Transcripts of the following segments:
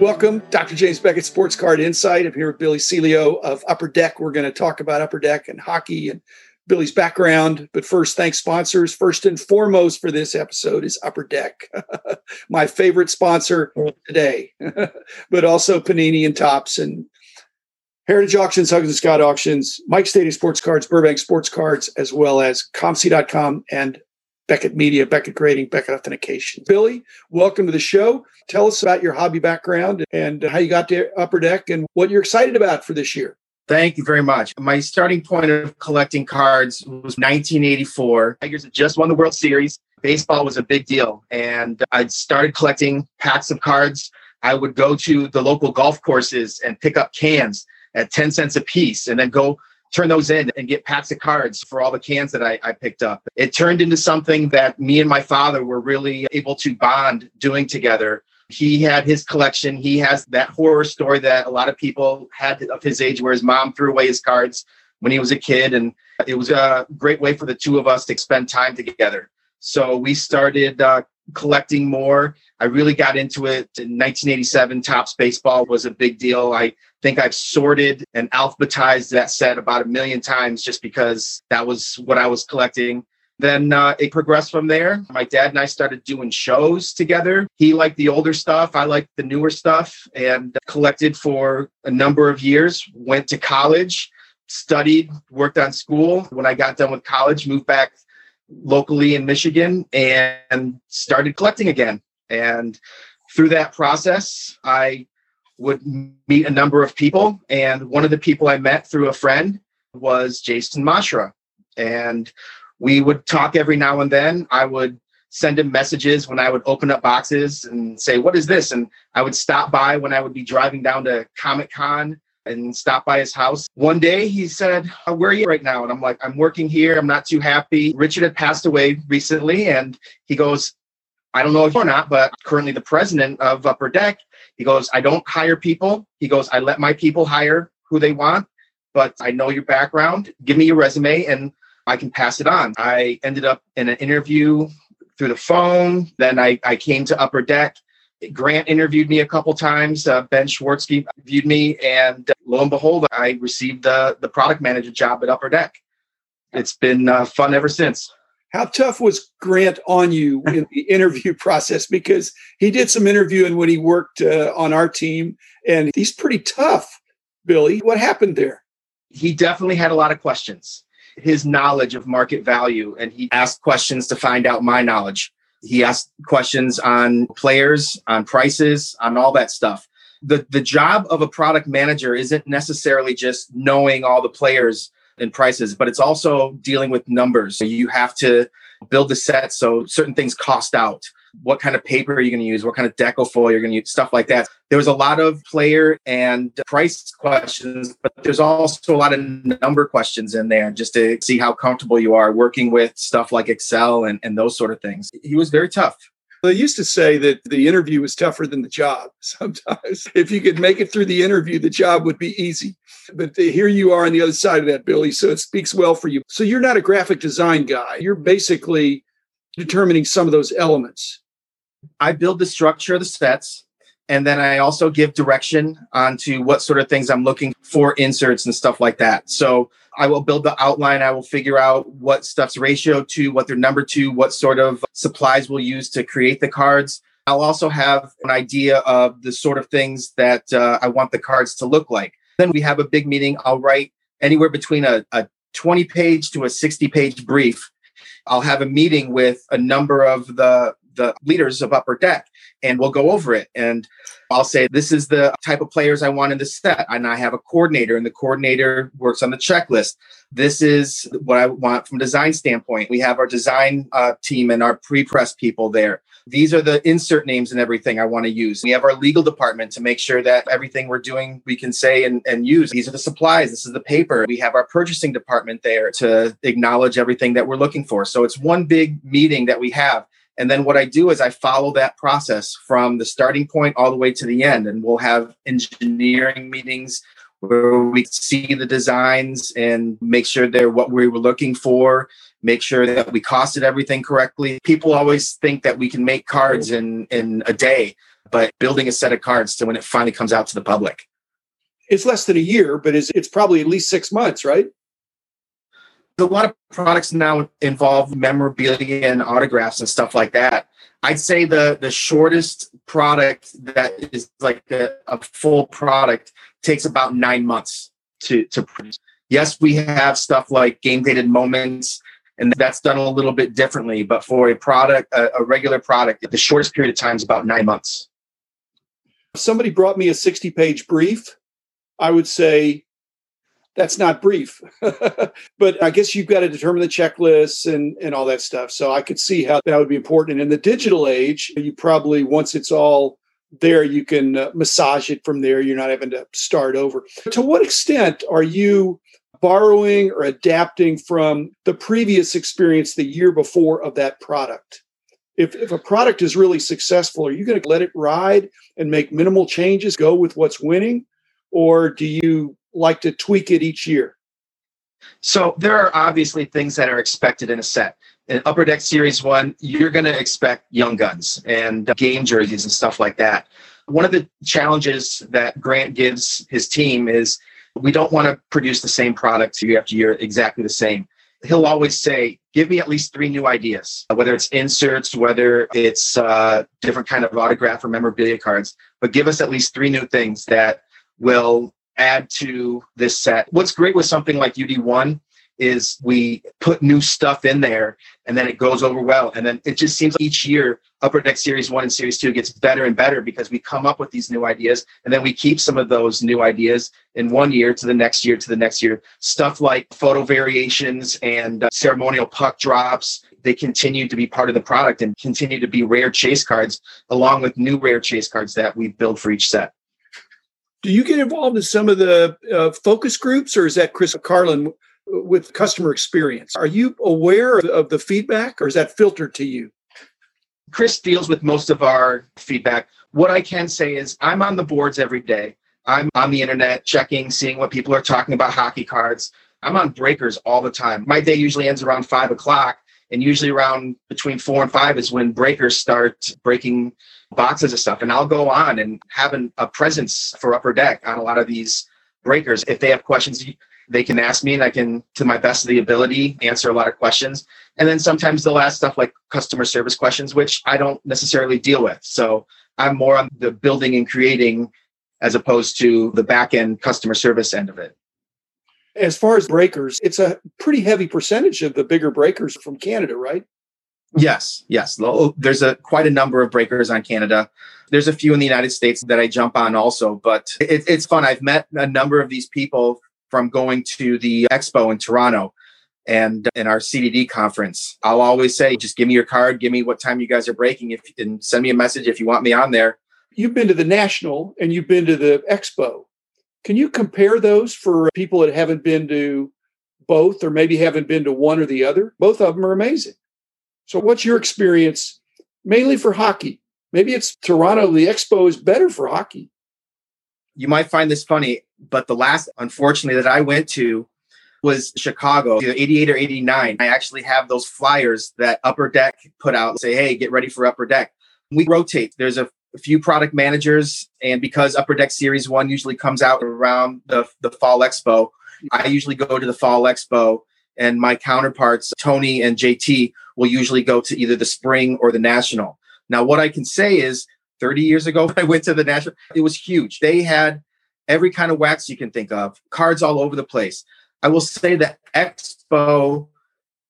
Welcome, Dr. James Beckett, Sports Card Insight. I'm here with Billy Celio of Upper Deck. We're going to talk about Upper Deck and hockey and Billy's background. But first, thanks sponsors. First and foremost for this episode is Upper Deck, my favorite sponsor today, but also Panini and Topps and Heritage Auctions, Huggins and Scott Auctions, Mike Stadium Sports Cards, Burbank Sports Cards, as well as ComC.com and Beckett Media, Beckett Grading, Beckett Authentication. Billy, welcome to the show. Tell us about your hobby background and how you got to Upper Deck and what you're excited about for this year. Thank you very much. My starting point of collecting cards was 1984. Tigers had just won the World Series. Baseball was a big deal. And I started collecting packs of cards. I would go to the local golf courses and pick up cans at 10 cents a piece and then go turn those in and get packs of cards for all the cans that I, I, picked up. It turned into something that me and my father were really able to bond doing together. He had his collection. He has that horror story that a lot of people had of his age where his mom threw away his cards when he was a kid. And it was a great way for the two of us to spend time together. So we started uh, collecting more. I really got into it in 1987. Topps Baseball was a big deal. I think I've sorted and alphabetized that set about a million times just because that was what I was collecting. Then uh, it progressed from there. My dad and I started doing shows together. He liked the older stuff, I liked the newer stuff, and collected for a number of years. Went to college, studied, worked on school. When I got done with college, moved back locally in Michigan and started collecting again. And through that process, I would meet a number of people. And one of the people I met through a friend was Jason Masherah. And we would talk every now and then. I would send him messages when I would open up boxes and say, What is this? And I would stop by when I would be driving down to Comic Con and stop by his house. One day he said, Where are you right now? And I'm like, I'm working here. I'm not too happy. Richard had passed away recently. And he goes, I don't know if or not, but currently the president of Upper Deck he goes, I don't hire people. He goes, I let my people hire who they want, but I know your background. Give me your resume and I can pass it on. I ended up in an interview through the phone. Then I, I came to Upper Deck. Grant interviewed me a couple times. Uh, ben Schwartzky viewed me, and lo and behold, I received the the product manager job at Upper Deck. It's been uh, fun ever since. How tough was Grant on you in the interview process? Because he did some interviewing when he worked uh, on our team, and he's pretty tough. Billy, what happened there? He definitely had a lot of questions. His knowledge of market value, and he asked questions to find out my knowledge. He asked questions on players, on prices, on all that stuff. The, the job of a product manager isn't necessarily just knowing all the players and prices, but it's also dealing with numbers. You have to build the set so certain things cost out. What kind of paper are you going to use? What kind of deco foil you're going to use? Stuff like that. There was a lot of player and price questions, but there's also a lot of number questions in there just to see how comfortable you are working with stuff like Excel and, and those sort of things. He was very tough. They used to say that the interview was tougher than the job. Sometimes, if you could make it through the interview, the job would be easy. But here you are on the other side of that, Billy. So it speaks well for you. So you're not a graphic design guy. You're basically determining some of those elements. I build the structure of the sets. And then I also give direction onto what sort of things I'm looking for inserts and stuff like that. So I will build the outline. I will figure out what stuff's ratio to, what they're number to, what sort of supplies we'll use to create the cards. I'll also have an idea of the sort of things that uh, I want the cards to look like. Then we have a big meeting. I'll write anywhere between a, a 20 page to a 60 page brief. I'll have a meeting with a number of the the leaders of Upper Deck and we'll go over it. And I'll say, this is the type of players I want in the set. And I have a coordinator, and the coordinator works on the checklist. This is what I want from a design standpoint. We have our design uh, team and our pre-press people there. These are the insert names and everything I want to use. We have our legal department to make sure that everything we're doing we can say and, and use. These are the supplies. This is the paper. We have our purchasing department there to acknowledge everything that we're looking for. So it's one big meeting that we have and then what I do is I follow that process from the starting point all the way to the end. And we'll have engineering meetings where we see the designs and make sure they're what we were looking for, make sure that we costed everything correctly. People always think that we can make cards in, in a day. but building a set of cards to when it finally comes out to the public. It's less than a year, but it's, it's probably at least six months, right? A lot of products now involve memorabilia and autographs and stuff like that. I'd say the the shortest product that is like a, a full product takes about nine months to to produce. Yes, we have stuff like game dated moments and that's done a little bit differently. But for a product, a, a regular product, the shortest period of time is about nine months. If somebody brought me a 60 page brief, I would say that's not brief. but I guess you've got to determine the checklists and, and all that stuff. So I could see how that would be important. And in the digital age, you probably, once it's all there, you can uh, massage it from there. You're not having to start over. To what extent are you borrowing or adapting from the previous experience the year before of that product. If, if a product is really successful, are you going to let it ride and make minimal changes, go with what's winning? Or do you like to tweak it each year? So there are obviously things that are expected in a set. In Upper Deck Series 1, you're going to expect young guns and game jerseys and stuff like that. One of the challenges that Grant gives his team is we don't want to produce the same product year after year exactly the same. He'll always say, give me at least three new ideas, whether it's inserts, whether it's uh, different kind of autograph or memorabilia cards, but give us at least three new things that will add to this set. What's great with something like UD1 is we put new stuff in there and then it goes over well. And then it just seems like each year Upper Deck Series 1 and Series 2 gets better and better because we come up with these new ideas and then we keep some of those new ideas in one year to the next year to the next year. Stuff like photo variations and uh, ceremonial puck drops. They continue to be part of the product and continue to be rare chase cards along with new rare chase cards that we build for each set. Do you get involved in some of the uh, focus groups or is that Chris Carlin with customer experience. Are you aware of the feedback or is that filtered to you? Chris deals with most of our feedback. What I can say is I'm on the boards every day. I'm on the internet checking, seeing what people are talking about hockey cards. I'm on breakers all the time. My day usually ends around five o'clock, and usually around between four and five is when breakers start breaking boxes of stuff. And I'll go on and having a presence for Upper Deck on a lot of these breakers. If they have questions, they can ask me and I can, to my best of the ability, answer a lot of questions. And then sometimes they'll ask stuff like customer service questions, which I don't necessarily deal with. So I'm more on the building and creating as opposed to the back end customer service end of it. As far as breakers, it's a pretty heavy percentage of the bigger breakers from Canada, right? Yes, yes. There's a quite a number of breakers on Canada. There's a few in the United States that I jump on also, but it, it's fun. I've met a number of these people from going to the expo in Toronto and in our CDD conference. I'll always say, just give me your card, give me what time you guys are breaking, if and send me a message if you want me on there. You've been to the national and you've been to the expo. Can you compare those for people that haven't been to both or maybe haven't been to one or the other? Both of them are amazing. So, what's your experience mainly for hockey? Maybe it's Toronto, the expo is better for hockey you might find this funny, but the last, unfortunately, that I went to was Chicago, either 88 or 89. I actually have those flyers that Upper Deck put out say, hey, get ready for Upper Deck. We rotate. There's a, a few product managers, and because Upper Deck Series 1 usually comes out around the, the Fall Expo, I usually go to the Fall Expo, and my counterparts, Tony and JT, will usually go to either the Spring or the National. Now, what I can say is 30 years ago I went to the national, it was huge. They had every kind of wax you can think of, cards all over the place. I will say that Expo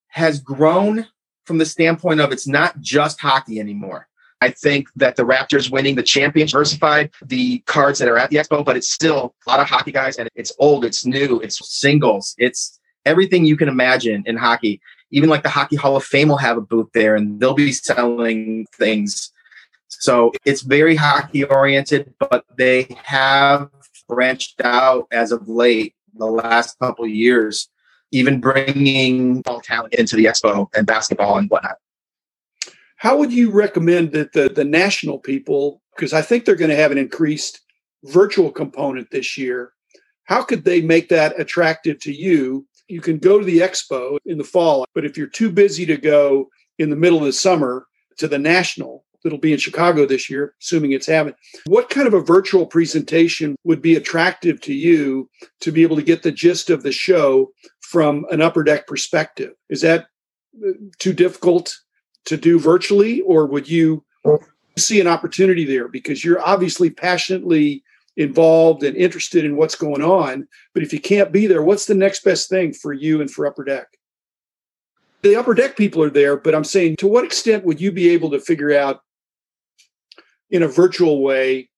has grown from the standpoint of it's not just hockey anymore. I think that the Raptors winning the championship diversified the cards that are at the expo, but it's still a lot of hockey guys and it's old, it's new, it's singles, it's everything you can imagine in hockey. Even like the Hockey Hall of Fame will have a booth there and they'll be selling things so it's very hockey oriented, but they have branched out as of late, the last couple years, even bringing all talent into the expo and basketball and whatnot. How would you recommend that the, the national people, because I think they're going to have an increased virtual component this year, how could they make that attractive to you? You can go to the expo in the fall, but if you're too busy to go in the middle of the summer to the national, that'll be in Chicago this year, assuming it's happening. What kind of a virtual presentation would be attractive to you to be able to get the gist of the show from an upper deck perspective? Is that uh, too difficult to do virtually, or would you see an opportunity there because you're obviously passionately involved and interested in what's going on? But if you can't be there, what's the next best thing for you and for upper deck? the upper deck people are there, but I'm saying to what extent would you be able to figure out in a virtual way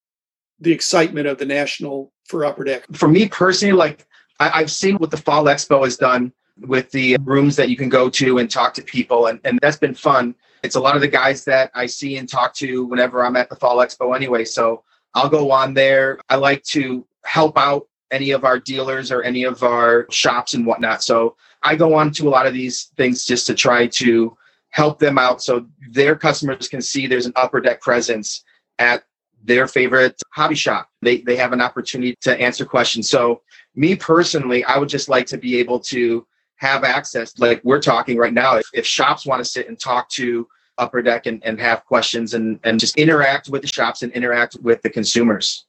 the excitement of the national for upper deck? For me personally, like I, have seen what the Fall Expo has done with the rooms that you can go to and talk to people, and, and that's been fun. It's a lot of the guys that I see and talk to whenever I'm at the Fall Expo anyway. So I'll go on there. I like to help out any of our dealers or any of our shops and whatnot. So I go on to a lot of these things just to try to help them out so their customers can see there's an upper deck presence at their favorite hobby shop. They they have an opportunity to answer questions. So me personally, I would just like to be able to have access like we're talking right now. If, if shops want to sit and talk to upper deck and, and have questions and, and just interact with the shops and interact with the consumers.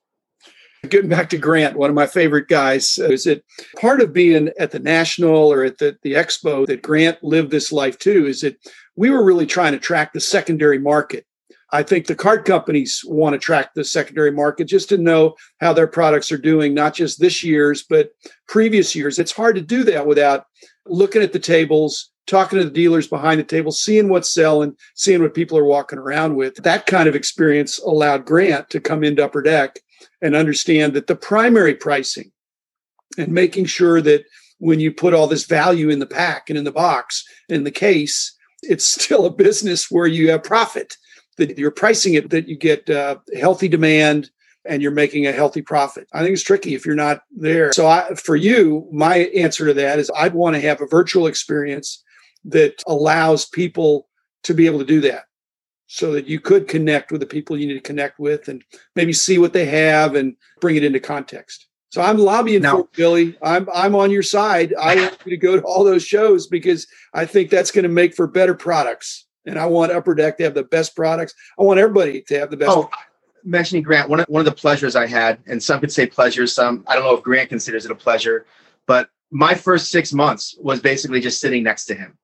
Getting back to Grant, one of my favorite guys, uh, is it part of being at the National or at the, the Expo that Grant lived this life too? Is that we were really trying to track the secondary market. I think the card companies want to track the secondary market just to know how their products are doing, not just this year's, but previous years. It's hard to do that without looking at the tables, talking to the dealers behind the table, seeing what's selling, seeing what people are walking around with. That kind of experience allowed Grant to come into Upper Deck and understand that the primary pricing and making sure that when you put all this value in the pack and in the box in the case it's still a business where you have profit that you're pricing it that you get uh, healthy demand and you're making a healthy profit i think it's tricky if you're not there so I, for you my answer to that is i'd want to have a virtual experience that allows people to be able to do that so that you could connect with the people you need to connect with and maybe see what they have and bring it into context. So I'm lobbying now, for Billy. I'm I'm on your side. I want you to go to all those shows because I think that's going to make for better products. And I want Upper Deck to have the best products. I want everybody to have the best. Oh, mentioning Grant, one of, one of the pleasures I had, and some could say pleasure, some I don't know if Grant considers it a pleasure, but my first six months was basically just sitting next to him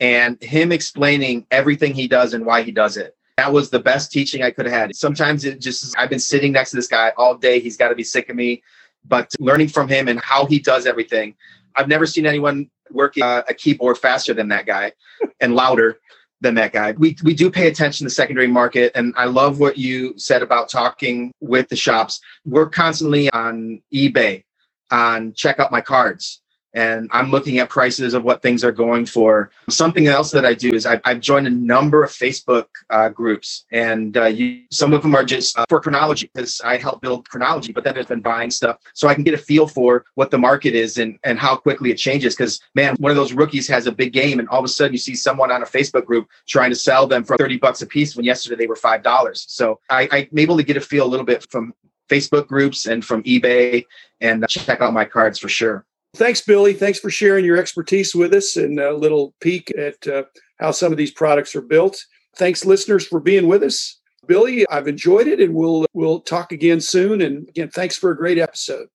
and him explaining everything he does and why he does it. That was the best teaching I could have had. Sometimes it just, I've been sitting next to this guy all day. He's got to be sick of me, but learning from him and how he does everything. I've never seen anyone work uh, a keyboard faster than that guy and louder than that guy. We, we do pay attention to the secondary market. And I love what you said about talking with the shops. We're constantly on eBay, on check out my cards and I'm looking at prices of what things are going for. Something else that I do is I, have joined a number of Facebook uh, groups, and uh, you, some of them are just uh, for chronology because I help build chronology, but then there's been buying stuff so I can get a feel for what the market is and, and how quickly it changes. Because, man, one of those rookies has a big game, and all of a sudden you see someone on a Facebook group trying to sell them for 30 bucks a piece when yesterday they were $5. So I, I'm able to get a feel a little bit from Facebook groups and from eBay and check out my cards for sure. Thanks, Billy. Thanks for sharing your expertise with us and a little peek at uh, how some of these products are built. Thanks, listeners, for being with us. Billy, I've enjoyed it, and we'll we'll talk again soon. And again, thanks for a great episode.